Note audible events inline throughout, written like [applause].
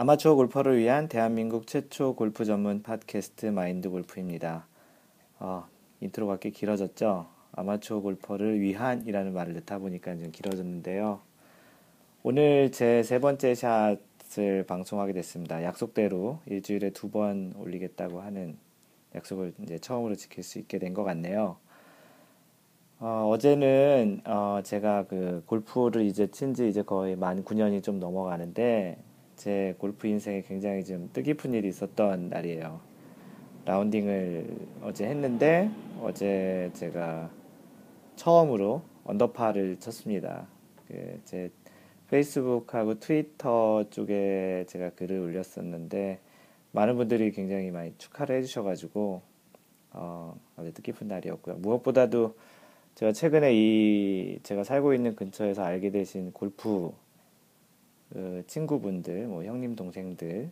아마추어 골퍼를 위한 대한민국 최초 골프 전문 팟캐스트 마인드 골프입니다. 어, 인트로가 꽤 길어졌죠? 아마추어 골퍼를 위한이라는 말을 넣다 보니까 좀 길어졌는데요. 오늘 제 세 번째 샷을 방송하게 됐습니다. 약속대로 일주일에 두 번 올리겠다고 하는 약속을 이제 처음으로 지킬 수 있게 된 것 같네요. 어, 어제는 어, 제가 그 골프를 이제 친 지 이제 거의 만 9년이 좀 넘어가는데 제 골프 인생에 굉장히 좀 뜻깊은 일이 있었던 날이에요. 라운딩을 어제 했는데 어제 제가 처음으로 언더파를 쳤습니다. 그 제 페이스북하고 트위터 쪽에 제가 글을 올렸었는데 많은 분들이 굉장히 많이 축하를 해주셔가지고 어, 아주 뜻깊은 날이었고요. 무엇보다도 제가 최근에 이 제가 살고 있는 근처에서 알게 되신 골프 그 친구분들, 뭐 형님 동생들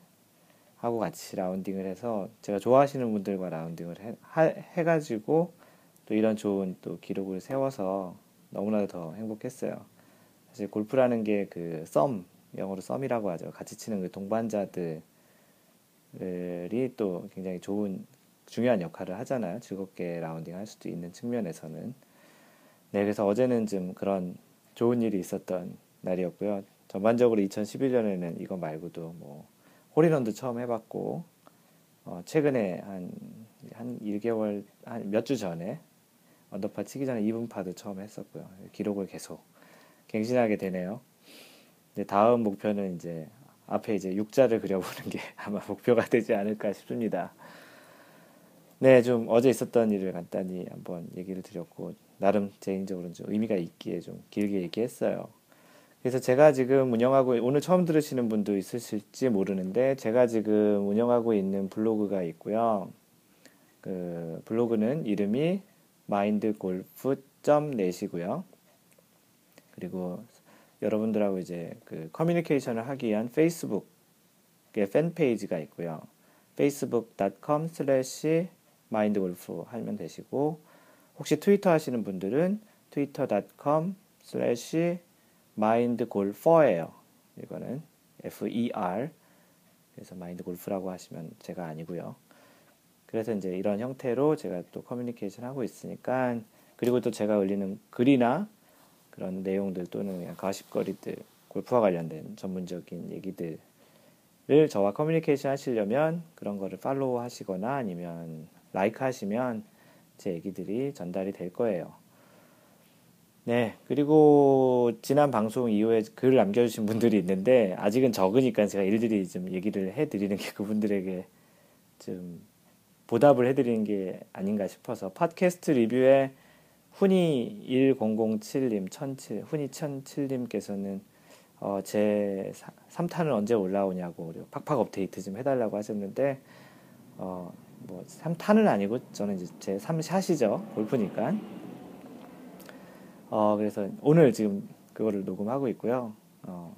하고 같이 라운딩을 해서 제가 좋아하시는 분들과 라운딩을 해, 하, 해가지고 또 이런 좋은 또 기록을 세워서 너무나도 더 행복했어요. 사실 골프라는 게 그 썸, 영어로 썸이라고 하죠. 같이 치는 그 동반자들이 또 굉장히 좋은 중요한 역할을 하잖아요. 즐겁게 라운딩 할 수도 있는 측면에서는. 네, 그래서 어제는 좀 그런 좋은 일이 있었던 날이었고요. 전반적으로 2011년에는 이거 말고도 뭐 홀인원도 처음 해봤고 어, 최근에 한 한 1개월 한 몇 주 전에 언더파 치기 전에 2분파도 처음 했었고요. 기록을 계속 갱신하게 되네요. 네, 다음 목표는 이제 앞에 이제 육자를 그려보는 게 [laughs] 아마 목표가 되지 않을까 싶습니다. 네, 좀 어제 있었던 일을 간단히 한번 얘기를 드렸고 나름 개인적으로는 좀 의미가 있기에 좀 길게 얘기했어요. 그래서 제가 지금 운영하고 오늘 처음 들으시는 분도 있으실지 모르는데 제가 지금 운영하고 있는 블로그가 있고요. 그 블로그는 이름이 mindgolf.net이고요. 그리고 여러분들하고 이제 그 커뮤니케이션을 하기 위한 페이스북의 팬 페이지가 있고요. facebook.com/slash mindgolf 하면 되시고 혹시 트위터 하시는 분들은 twitter.com/slash 마인드 골퍼예요. 이거는 F-E-R 그래서 마인드 골프라고 하시면 제가 아니고요. 그래서 이제 이런 형태로 제가 또 커뮤니케이션 하고 있으니까 그리고 또 제가 올리는 글이나 그런 내용들 또는 그냥 가십거리들 골프와 관련된 전문적인 얘기들을 저와 커뮤니케이션 하시려면 그런 거를 팔로우 하시거나 아니면 라이크 하시면 제 얘기들이 전달이 될 거예요. 네, 그리고 지난 방송 이후에 글을 남겨주신 분들이 있는데 아직은 적으니까 제가 일일이 좀 얘기를 해드리는 게 그분들에게 좀 보답을 해드리는 게 아닌가 싶어서 팟캐스트 리뷰에 훈이 1007님, 1007, 훈이 1007님께서는 어, 제 3탄은 언제 올라오냐고 그리고 팍팍 업데이트 좀 해달라고 하셨는데 어, 뭐 3탄은 아니고 저는 이제 제 3샷이죠 골프니까 어, 그래서 오늘 지금 그거를 녹음하고 있고요. 어,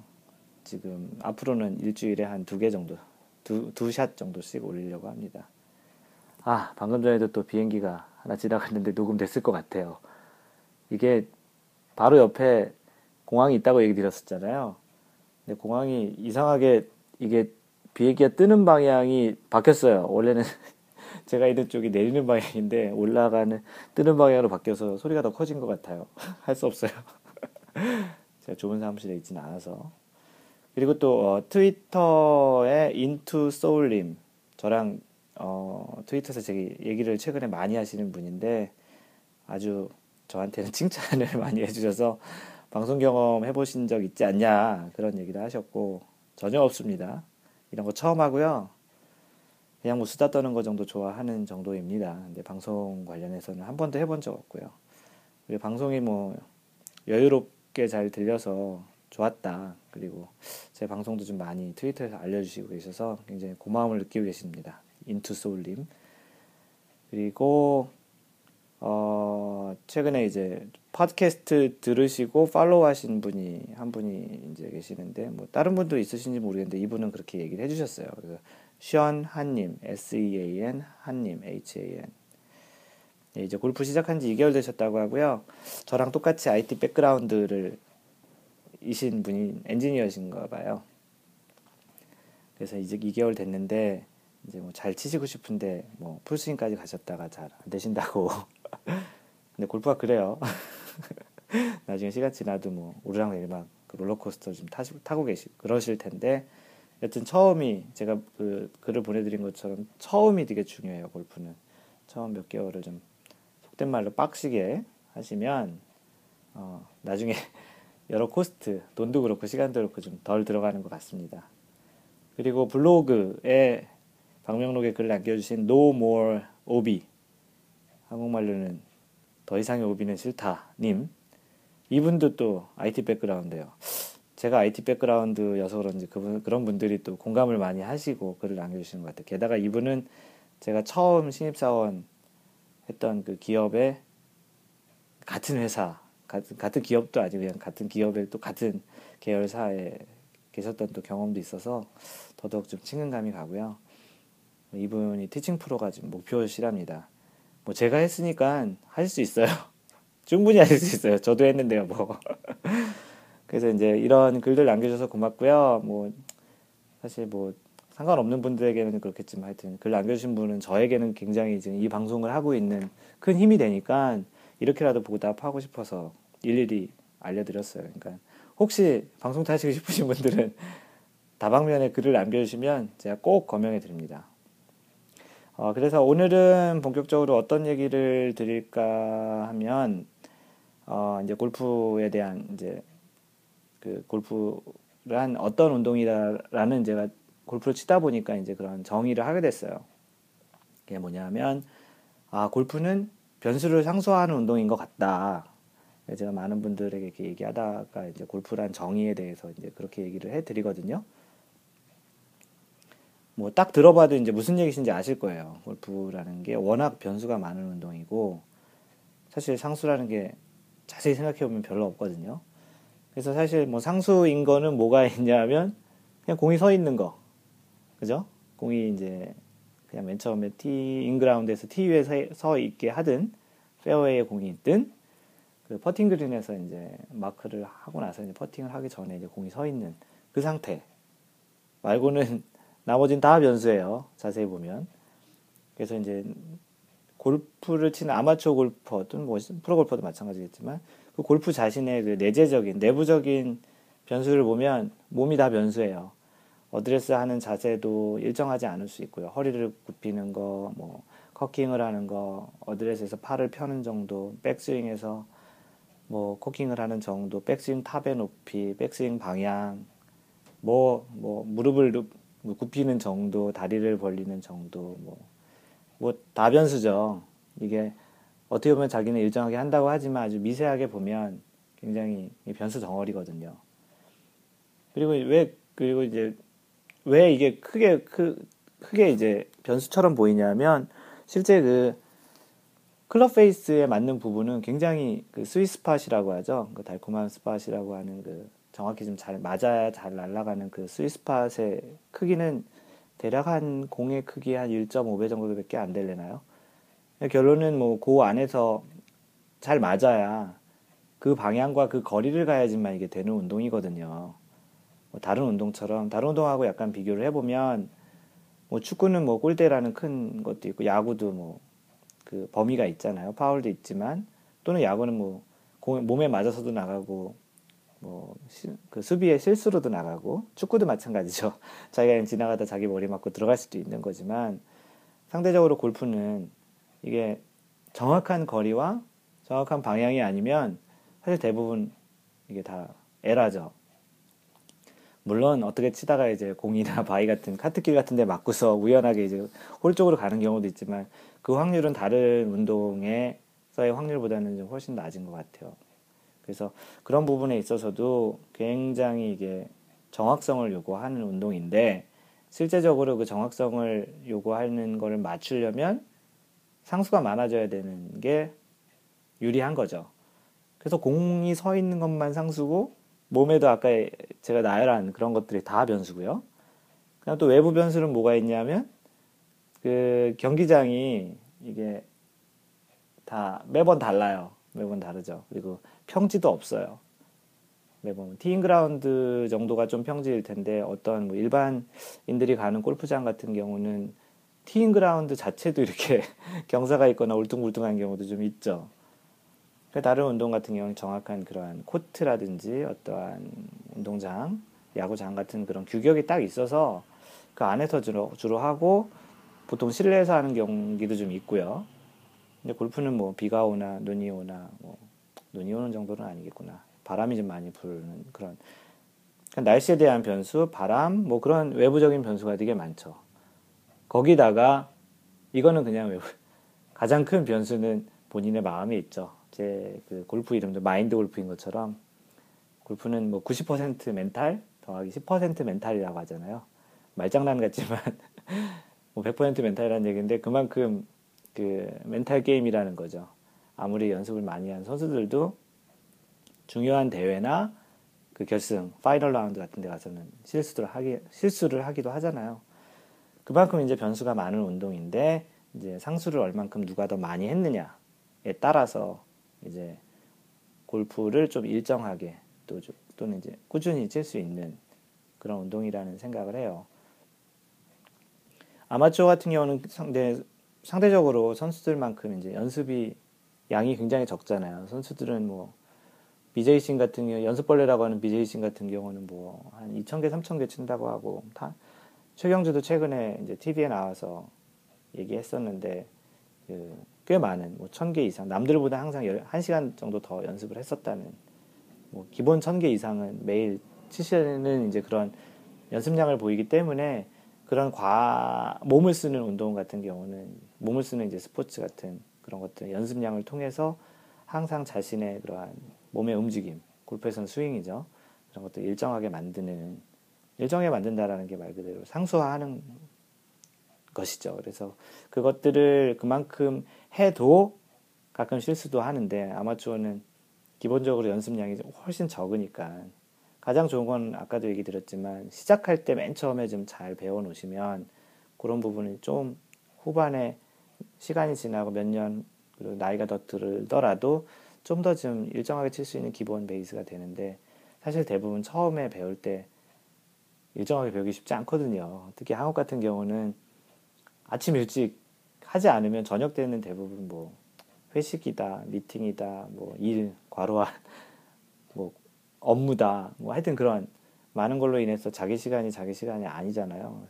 지금 앞으로는 일주일에 한 두 개 정도, 두, 두 샷 정도씩 올리려고 합니다. 아, 방금 전에도 또 비행기가 하나 지나갔는데 녹음됐을 것 같아요. 이게 바로 옆에 공항이 있다고 얘기 드렸었잖아요. 근데 공항이 이상하게 이게 비행기가 뜨는 방향이 바뀌었어요. 원래는 제가 있는 쪽이 내리는 방향인데 올라가는 뜨는 방향으로 바뀌어서 소리가 더 커진 것 같아요. [laughs] 할 수 없어요. [laughs] 제가 좁은 사무실에 있지는 않아서. 그리고 또 어, 트위터에 인투 소울님 저랑 어, 트위터에서 제 얘기를 최근에 많이 하시는 분인데 아주 저한테는 [laughs] 칭찬을 많이 해주셔서 방송 경험 해보신 적 있지 않냐 그런 얘기를 하셨고 전혀 없습니다. 이런 거 처음 하고요. 그냥 뭐 수다 떠는 거 정도 좋아하는 정도입니다. 근데 방송 관련해서는 한 번도 해본 적 없고요. 그리고 방송이 뭐 여유롭게 잘 들려서 좋았다. 그리고 제 방송도 좀 많이 트위터에서 알려주시고 계셔서 굉장히 고마움을 느끼고 계십니다. 인투소울님. 그리고 어 최근에 이제 팟캐스트 들으시고 팔로우 하신 분이 한 분이 이제 계시는데 뭐 다른 분도 있으신지 모르겠는데 이분은 그렇게 얘기를 해주셨어요. 그래서 션 한님, S-E-A-N, 한님, H-A-N. 네, 이제 골프 시작한 지 2개월 되셨다고 하고요. 저랑 똑같이 IT 백그라운드를 이신 분이 엔지니어신가 봐요. 그래서 이제 2개월 됐는데 이제 뭐 잘 치시고 싶은데 뭐 풀스윙까지 가셨다가 잘 안 되신다고. [laughs] 근데 골프가 그래요. [laughs] 나중에 시간 지나도 뭐 오르락내리락 그 롤러코스터 좀 타시, 타고 계시 그러실 텐데 여튼 처음이 제가 그 글을 보내드린 것처럼 처음이 되게 중요해요 골프는 처음 몇 개월을 좀 속된 말로 빡시게 하시면 어, 나중에 [laughs] 여러 cost 돈도 그렇고 시간도 그렇고 좀 덜 들어가는 것 같습니다. 그리고 블로그에 방명록에 글을 남겨주신 No More OB 한국말로는 더 이상의 오비는 싫다님 이분도 또 IT 백그라운드예요. 제가 IT 백그라운드여서 그런지 그분 그런 분들이 또 공감을 많이 하시고 글을 남겨주시는 것 같아요. 게다가 이분은 제가 처음 신입사원 했던 그 기업의 같은 회사 같은, 같은 기업도 아니고 그냥 같은 기업에 또 같은 계열사에 계셨던 또 경험도 있어서 더더욱 좀 친근감이 가고요. 이분이 티칭 프로가 지금 목표시랍니다. 뭐 제가 했으니까 하실 수 있어요. [laughs] 충분히 하실 수 있어요. 저도 했는데요, 뭐. [laughs] 그래서 이제 이런 글들 남겨주셔서 고맙고요. 뭐 사실 뭐 상관없는 분들에게는 그렇겠지만 하여튼 글 남겨주신 분은 저에게는 굉장히 지금 이 방송을 하고 있는 큰 힘이 되니까 이렇게라도 보답하고 싶어서 일일이 알려드렸어요. 그러니까 혹시 방송 타시고 싶으신 분들은 [laughs] 다방면에 글을 남겨주시면 제가 꼭 거명해 드립니다. 어, 그래서 오늘은 본격적으로 어떤 얘기를 드릴까 하면 어, 이제 골프에 대한 이제 그 골프란 어떤 운동이라는 제가 골프를 치다 보니까 이제 그런 정의를 하게 됐어요. 그게 뭐냐면 아 골프는 변수를 상쇄하는 운동인 것 같다. 제가 많은 분들에게 이렇게 얘기하다가 이제 골프란 정의에 대해서 이제 그렇게 얘기를 해드리거든요. 뭐 딱 들어봐도 이제 무슨 얘기신지 아실 거예요. 골프라는 게 워낙 변수가 많은 운동이고 사실 상수라는 게 자세히 생각해 보면 별로 없거든요. 그래서 사실 뭐 상수인 거는 뭐가 있냐면 그냥 공이 서 있는 거. 그죠? 공이 이제 그냥 맨 처음에 티잉 그라운드에서 티 위에 서, 서 있게 하든 페어웨이에 공이 있든 그 퍼팅 그린에서 이제 마크를 하고 나서 이제 퍼팅을 하기 전에 이제 공이 서 있는 그 상태 말고는 나머지는 다 변수예요. 자세히 보면. 그래서 이제 골프를 치는 아마추어 골퍼 또는 뭐 프로 골퍼도 마찬가지겠지만 그 골프 자신의 그 내재적인 내부적인 변수를 보면 몸이 다 변수예요. 어드레스 하는 자세도 일정하지 않을 수 있고요. 허리를 굽히는 거, 뭐 코킹을 하는 거, 어드레스에서 팔을 펴는 정도, 백스윙에서 뭐 코킹을 하는 정도, 백스윙 탑의 높이, 백스윙 방향, 뭐뭐 무릎을 굽히는 정도, 다리를 벌리는 정도, 뭐 뭐 다 변수죠. 이게 어떻게 보면 자기는 일정하게 한다고 하지만 아주 미세하게 보면 굉장히 변수 덩어리거든요. 그리고 왜 그리고 이제 왜 이게 크게 크, 크게 이제 변수처럼 보이냐면 실제 그 클럽 페이스에 맞는 부분은 굉장히 그 스위 spot이라고 하죠. 그 달콤한 스팟이라고 하는 그 정확히 좀 잘 맞아야 잘 날아가는 그 스위 스팟의 크기는 대략 한 공의 크기 한 1.5배 정도밖에 안 될래나요? 결론은 뭐 그 안에서 잘 맞아야 그 방향과 그 거리를 가야지만 이게 되는 운동이거든요. 뭐 다른 운동처럼 다른 운동하고 약간 비교를 해보면 뭐 축구는 뭐 골대라는 큰 것도 있고 야구도 뭐 그 범위가 있잖아요. 파울도 있지만 또는 야구는 뭐 몸에 맞아서도 나가고 뭐 그 수비의 실수로도 나가고 축구도 마찬가지죠. [laughs] 자기가 지나가다 자기 머리 맞고 들어갈 수도 있는 거지만 상대적으로 골프는 이게 정확한 거리와 정확한 방향이 아니면 사실 대부분 이게 다 에라죠. 물론 어떻게 치다가 이제 공이나 [laughs] 바위 같은 카트길 같은 데 맞고서 우연하게 이제 홀 쪽으로 가는 경우도 있지만 그 확률은 다른 운동에서의 확률보다는 좀 훨씬 낮은 것 같아요. 그래서 그런 부분에 있어서도 굉장히 이게 정확성을 요구하는 운동인데 실제적으로 그 정확성을 요구하는 것을 맞추려면 상수가 많아져야 되는 게 유리한 거죠. 그래서 공이 서 있는 것만 상수고 몸에도 아까 제가 나열한 그런 것들이 다 변수고요. 그냥 또 외부 변수는 뭐가 있냐면 그 경기장이 이게 다 매번 달라요. 매번 다르죠. 그리고 평지도 없어요. 매번 티잉 그라운드 정도가 좀 평지일 텐데 어떤 뭐 일반인들이 가는 골프장 같은 경우는 티잉 그라운드 자체도 이렇게 [laughs] 경사가 있거나 울퉁불퉁한 경우도 좀 있죠. 그 다른 운동 같은 경우는 정확한 그러한 코트라든지 어떠한 운동장, 야구장 같은 그런 규격이 딱 있어서 그 안에서 주로, 주로 하고 보통 실내에서 하는 경기도 좀 있고요. 근데 골프는 뭐 비가 오나 눈이 오나 뭐 눈이 오는 정도는 아니겠구나. 바람이 좀 많이 부는 그런 그러니까 날씨에 대한 변수, 바람, 뭐 그런 외부적인 변수가 되게 많죠. 거기다가 이거는 그냥 외부 [laughs] 가장 큰 변수는 본인의 마음에 있죠. 제 그 골프 이름도 마인드 골프인 것처럼 골프는 뭐 90% 멘탈 더하기 10% 멘탈이라고 하잖아요. 말장난 같지만 [laughs] 뭐 100% 멘탈이라는 얘기인데 그만큼 그 멘탈 게임이라는 거죠. 아무리 연습을 많이 한 선수들도 중요한 대회나 그 결승, final round 같은 데 가서는 실수를 하기, 실수를 하기도 하잖아요. 그만큼 이제 변수가 많은 운동인데, 이제 상수를 얼만큼 누가 더 많이 했느냐에 따라서 이제 골프를 좀 일정하게 또, 또는 이제 꾸준히 칠 수 있는 그런 운동이라는 생각을 해요. 아마추어 같은 경우는 상대, 상대적으로 선수들만큼 이제 연습이 양이 굉장히 적잖아요. 선수들은 뭐 BJ신 같은 경우 연습벌레라고 하는 BJ신 같은 경우는 뭐 한 2,000개, 3,000개 친다고 하고 다 최경주도 최근에 이제 TV에 나와서 얘기했었는데 그 꽤 많은 뭐 1,000개 이상 남들보다 항상 1시간 정도 더 연습을 했었다는 뭐 기본 1,000개 이상은 매일 치시는 이제 그런 연습량을 보이기 때문에 그런 과 몸을 쓰는 운동 같은 경우는 몸을 쓰는 이제 스포츠 같은 그런 것들 연습량을 통해서 항상 자신의 그러한 몸의 움직임, 골프에서는 스윙이죠. 그런 것들 일정하게 만드는, 일정하게 만든다라는 게 말 그대로 상수화하는 것이죠. 그래서 그것들을 그만큼 해도 가끔 실수도 하는데 아마추어는 기본적으로 연습량이 훨씬 적으니까 가장 좋은 건 아까도 얘기 드렸지만 시작할 때 맨 처음에 좀 잘 배워 놓으시면 그런 부분이 좀 후반에 시간이 지나고 몇 년 그리고 나이가 더 들더라도 좀 더 좀 일정하게 칠 수 있는 기본 베이스가 되는데 사실 대부분 처음에 배울 때 일정하게 배우기 쉽지 않거든요. 특히 한국 같은 경우는 아침 일찍 하지 않으면 저녁 때는 대부분 뭐 회식이다, 미팅이다, 뭐 일, 과로한 [laughs] 뭐 업무다, 뭐 하여튼 그런 많은 걸로 인해서 자기 시간이 자기 시간이 아니잖아요.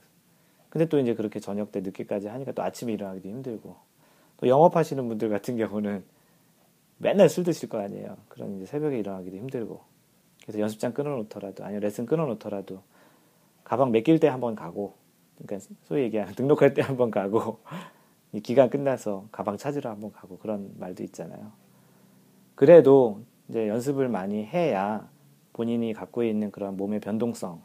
근데 또 이제 그렇게 저녁 때 늦게까지 하니까 또 아침에 일어나기도 힘들고 또 영업하시는 분들 같은 경우는 맨날 술 드실 거 아니에요. 그런 이제 새벽에 일어나기도 힘들고. 그래서 연습장 끊어놓더라도, 아니면 레슨 끊어놓더라도, 가방 맡길 때 한번 가고, 그러니까 소위 얘기하는 등록할 때 한번 가고, [laughs] 이 기간 끝나서 가방 찾으러 한번 가고, 그런 말도 있잖아요. 그래도 이제 연습을 많이 해야 본인이 갖고 있는 그런 몸의 변동성,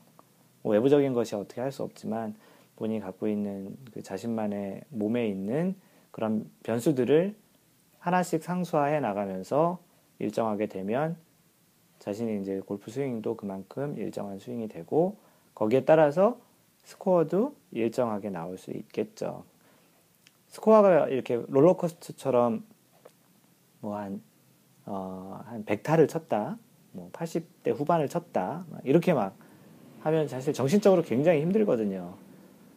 뭐 외부적인 것이 어떻게 할 수 없지만, 본인이 갖고 있는 그 자신만의 몸에 있는 그런 변수들을 하나씩 상수화해 나가면서 일정하게 되면 자신이 이제 골프 스윙도 그만큼 일정한 스윙이 되고 거기에 따라서 스코어도 일정하게 나올 수 있겠죠. 스코어가 이렇게 롤러코스터처럼 뭐 한, 어, 한 100타를 쳤다, 뭐 80대 후반을 쳤다, 이렇게 막 하면 사실 정신적으로 굉장히 힘들거든요.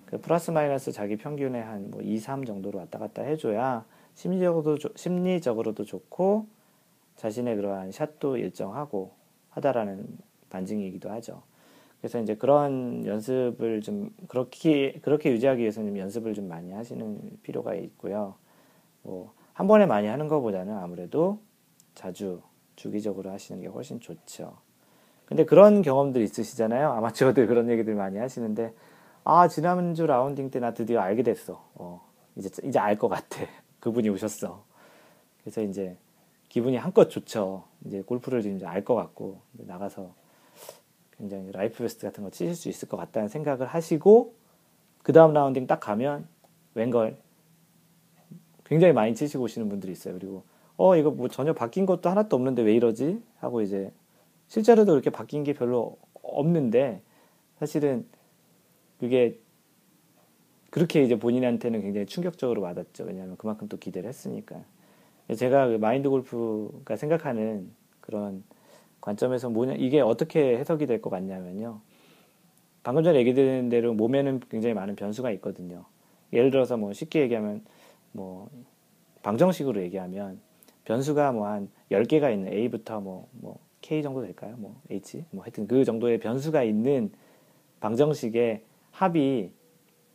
그 플러스 마이너스 자기 평균의 한뭐 2, 3 정도로 왔다 갔다 해줘야 심리적으로도, 심리적으로도 좋고 자신의 그러한 샷도 일정하고 하다라는 반증이기도 하죠. 그래서 이제 그런 연습을 좀 그렇게 그렇게 유지하기 위해서는 연습을 좀 많이 하시는 필요가 있고요. 뭐 한 번에 많이 하는 것보다는 아무래도 자주 주기적으로 하시는 게 훨씬 좋죠. 근데 그런 경험들 있으시잖아요. 아마추어들 그런 얘기들 많이 하시는데 아 지난주 라운딩 때 나 드디어 알게 됐어. 어, 이제 이제 알 것 같아. [laughs] 그분이 오셨어. 그래서 이제 기분이 한껏 좋죠. 이제 골프를 지금 알것 같고 나가서 굉장히 life best 같은 거 치실 수 있을 것 같다는 생각을 하시고 그 다음 라운딩 딱 가면 웬걸 굉장히 많이 치시고 오시는 분들이 있어요. 그리고 어 이거 뭐 전혀 바뀐 것도 하나도 없는데 왜 이러지 하고 이제 실제로도 이렇게 바뀐 게 별로 없는데 사실은 그게 그렇게 이제 본인한테는 굉장히 충격적으로 와닿죠. 왜냐하면 그만큼 또 기대를 했으니까. 제가 그 마인드 골프가 생각하는 그런 관점에서 뭐냐 이게 어떻게 해석이 될 것 같냐면요. 방금 전에 얘기 드린 대로 몸에는 굉장히 많은 변수가 있거든요. 예를 들어서 뭐 쉽게 얘기하면 뭐 방정식으로 얘기하면 변수가 뭐 한 10개가 있는 A부터 뭐, 뭐 K 정도 될까요? 뭐 H 뭐 하여튼 그 정도의 변수가 있는 방정식의 합이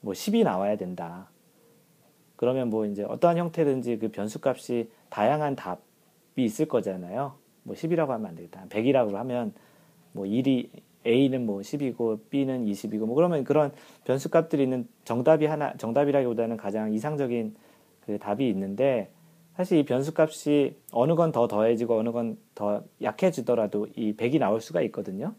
뭐 10이 나와야 된다. 그러면 뭐 이제 어떠한 형태든지 그 변수 값이 다양한 답이 있을 거잖아요. 뭐 10이라고 하면 안 되겠다. 100이라고 하면 뭐 1이 A는 뭐 10이고 B는 20이고 뭐 그러면 그런 변수 값들이 있는 정답이 하나 정답이라기보다는 가장 이상적인 그 답이 있는데 사실 이 변수 값이 어느 건 더 더해지고 어느 건 더 약해지더라도 이 100이 나올 수가 있거든요.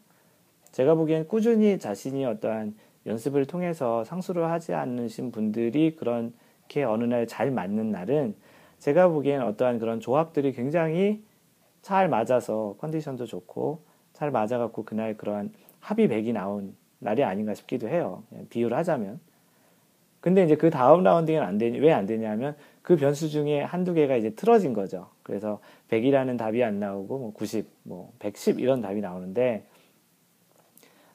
제가 보기엔 꾸준히 자신이 어떠한 연습을 통해서 상수를 하지 않으신 분들이 그렇게 어느 날 잘 맞는 날은 제가 보기엔 어떠한 그런 조합들이 굉장히 잘 맞아서 컨디션도 좋고 잘 맞아갖고 그날 그러한 합의 100이 나온 날이 아닌가 싶기도 해요. 비유를 하자면. 근데 이제 그 다음 라운딩은 안 되냐, 왜 안 되냐면 그 변수 중에 한두 개가 이제 틀어진 거죠. 그래서 100이라는 답이 안 나오고 뭐 90, 뭐 110 이런 답이 나오는데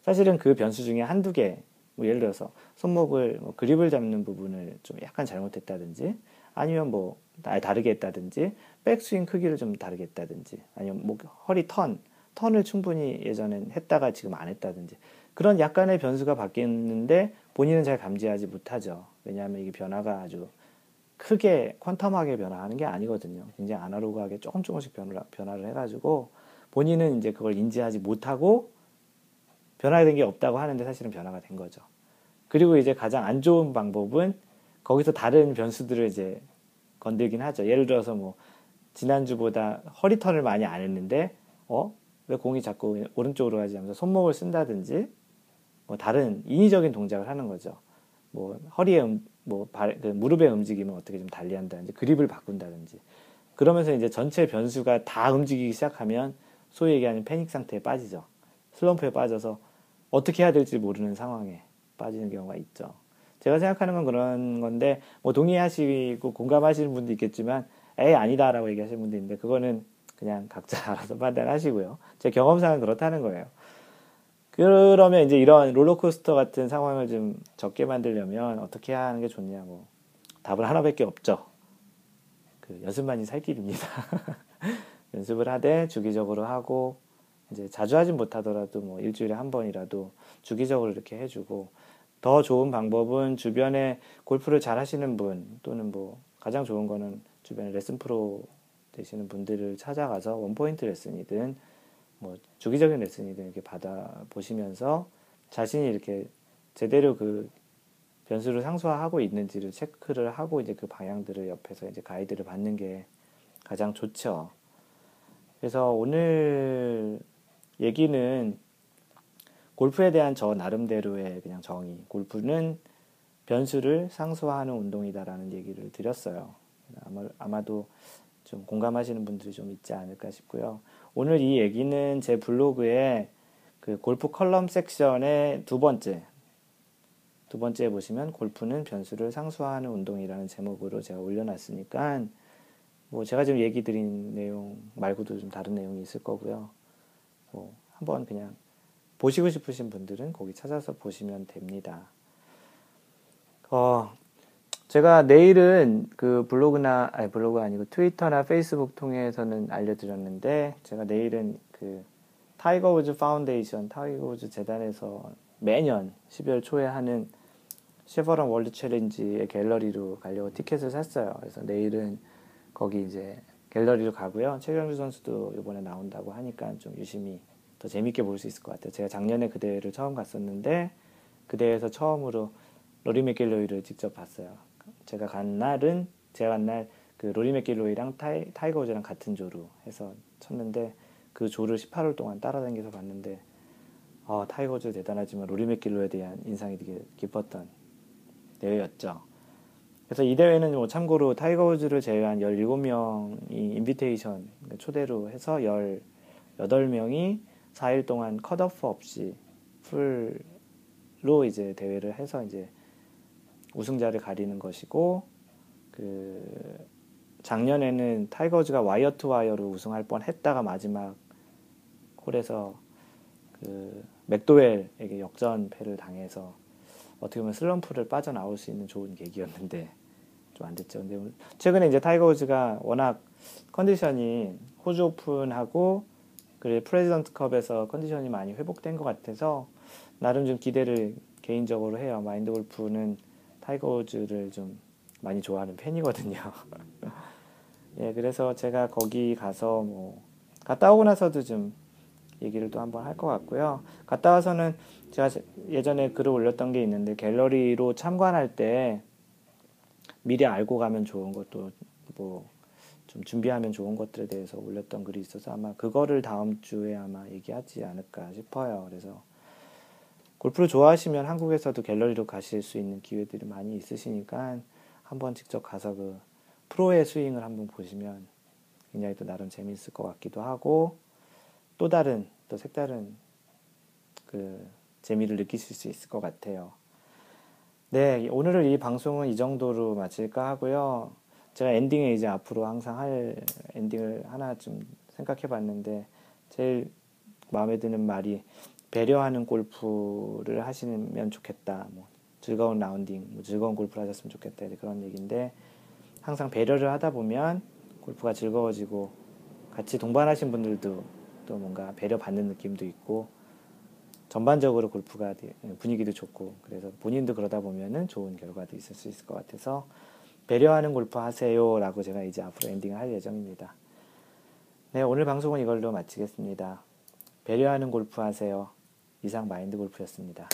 사실은 그 변수 중에 한두 개, 뭐 예를 들어서 손목을 뭐 그립을 잡는 부분을 좀 약간 잘못했다든지 아니면 뭐 다르게 했다든지 백스윙 크기를 좀 다르게 했다든지 아니면 뭐 허리 턴 턴을 충분히 예전엔 했다가 지금 안 했다든지 그런 약간의 변수가 바뀌었는데 본인은 잘 감지하지 못하죠. 왜냐하면 이게 변화가 아주 크게 퀀텀하게 변화하는 게 아니거든요. 굉장히 아날로그하게 조금 조금씩 변화, 변화를 해가지고 본인은 이제 그걸 인지하지 못하고 변화된 게 없다고 하는데 사실은 변화가 된 거죠. 그리고 이제 가장 안 좋은 방법은 거기서 다른 변수들을 이제 건들긴 하죠. 예를 들어서 뭐 지난주보다 허리 턴을 많이 안 했는데 어? 왜 공이 자꾸 오른쪽으로 가지 하면서 손목을 쓴다든지 뭐 다른 인위적인 동작을 하는 거죠. 뭐 허리에 음, 뭐 발, 그 무릎의 움직임을 어떻게 좀 달리한다든지 그립을 바꾼다든지 그러면서 이제 전체 변수가 다 움직이기 시작하면 소위 얘기하는 패닉 상태에 빠지죠. 슬럼프에 빠져서 어떻게 해야 될지 모르는 상황에 빠지는 경우가 있죠. 제가 생각하는 건 그런 건데 뭐 동의하시고 공감하시는 분도 있겠지만 에이 아니다라고 얘기하시는 분도 있는데 그거는 그냥 각자 [laughs] 알아서 판단하시고요. 제 경험상은 그렇다는 거예요. 그러면 이제 이런 롤러코스터 같은 상황을 좀 적게 만들려면 어떻게 하는 게 좋냐고 뭐 답은 하나밖에 없죠. 그 연습만이 살 길입니다. [laughs] 연습을 하되 주기적으로 하고 이제 자주 하진 못하더라도 뭐 일주일에 한 번이라도 주기적으로 이렇게 해주고 더 좋은 방법은 주변에 골프를 잘 하시는 분 또는 뭐 가장 좋은 거는 주변에 레슨 프로 되시는 분들을 찾아가서 원포인트 레슨이든 뭐 주기적인 레슨이든 이렇게 받아 보시면서 자신이 이렇게 제대로 그 변수를 상수화하고 있는지를 체크를 하고 이제 그 방향들을 옆에서 이제 가이드를 받는 게 가장 좋죠. 그래서 오늘 얘기는 골프에 대한 저 나름대로의 그냥 정의. 골프는 변수를 상수화하는 운동이다라는 얘기를 드렸어요. 아마, 아마도 좀 공감하시는 분들이 좀 있지 않을까 싶고요. 오늘 이 얘기는 제 블로그에 그 골프 컬럼 섹션의 두 번째, 두 번째 보시면 골프는 변수를 상수화하는 운동이라는 제목으로 제가 올려놨으니까 뭐 제가 지금 얘기 드린 내용 말고도 좀 다른 내용이 있을 거고요. 뭐 한번 그냥 보시고 싶으신 분들은 거기 찾아서 보시면 됩니다. 어, 제가 내일은 그 블로그나 아니 블로그 아니고 트위터나 페이스북 통해서는 알려드렸는데 제가 내일은 그 타이거 우즈 파운데이션 타이거 우즈 재단에서 매년 12월 초에 하는 셰브론 월드 챌린지의 갤러리로 가려고 티켓을 샀어요. 그래서 내일은 거기 이제 갤러리로 가고요. 최경주 선수도 이번에 나온다고 하니까 좀 유심히 더 재밌게 볼 수 있을 것 같아요. 제가 작년에 그 대회를 처음 갔었는데 그 대회에서 처음으로 로리 맥길로이를 직접 봤어요. 제가 간 날은 제가 간 날 그 로리 맥길로이랑 타이, 타이거 우즈랑 같은 조로 해서 쳤는데 그 조를 18홀 동안 따라다니면서 봤는데 어, 타이거 우즈 대단하지만 로리 맥길로에 대한 인상이 되게 깊었던 대회였죠. 그래서 이 대회는 뭐 참고로 타이거 우즈를 제외한 17명이 invitation 초대로 해서 18명이 4일 동안 컷오프 없이 풀로 이제 대회를 해서 이제 우승자를 가리는 것이고 그 작년에는 타이거 우즈가 wire to wire로 우승할 뻔 했다가 마지막 홀에서 그 맥도웰에게 역전패를 당해서 어떻게 보면 슬럼프를 빠져나올 수 있는 좋은 계기였는데 좀 안 됐죠. 근데 최근에 이제 타이거 우즈가 워낙 컨디션이 호주 오픈하고 그래 프레지던트 컵에서 컨디션이 많이 회복된 것 같아서 나름 좀 기대를 개인적으로 해요. 마인드 골프는 타이거 우즈를 좀 많이 좋아하는 팬이거든요. [laughs] 예, 그래서 제가 거기 가서 뭐 갔다 오고 나서도 좀 얘기를 또 한번 할 것 같고요. 갔다 와서는 제가 예전에 글을 올렸던 게 있는데 갤러리로 참관할 때 미리 알고 가면 좋은 것도 뭐 좀 준비하면 좋은 것들에 대해서 올렸던 글이 있어서 아마 그거를 다음 주에 아마 얘기하지 않을까 싶어요. 그래서 골프를 좋아하시면 한국에서도 갤러리로 가실 수 있는 기회들이 많이 있으시니까 한번 직접 가서 그 프로의 스윙을 한번 보시면 굉장히 또 나름 재미있을 것 같기도 하고 또 다른 또 색다른 그 재미를 느끼실 수 있을 것 같아요. 네, 오늘은 이 방송은 이 정도로 마칠까 하고요. 제가 엔딩에 이제 앞으로 항상 할 엔딩을 하나 좀 생각해 봤는데 제일 마음에 드는 말이 배려하는 골프를 하시면 좋겠다. 뭐 즐거운 라운딩, 뭐 즐거운 골프를 하셨으면 좋겠다. 그런 얘기인데 항상 배려를 하다 보면 골프가 즐거워지고 같이 동반하신 분들도 또 뭔가 배려받는 느낌도 있고 전반적으로 골프가 분위기도 좋고 그래서 본인도 그러다 보면은 좋은 결과도 있을 수 있을 것 같아서 배려하는 골프 하세요라고 제가 이제 앞으로 엔딩을 할 예정입니다. 네, 오늘 방송은 이걸로 마치겠습니다. 배려하는 골프 하세요. 이상 마인드 골프였습니다.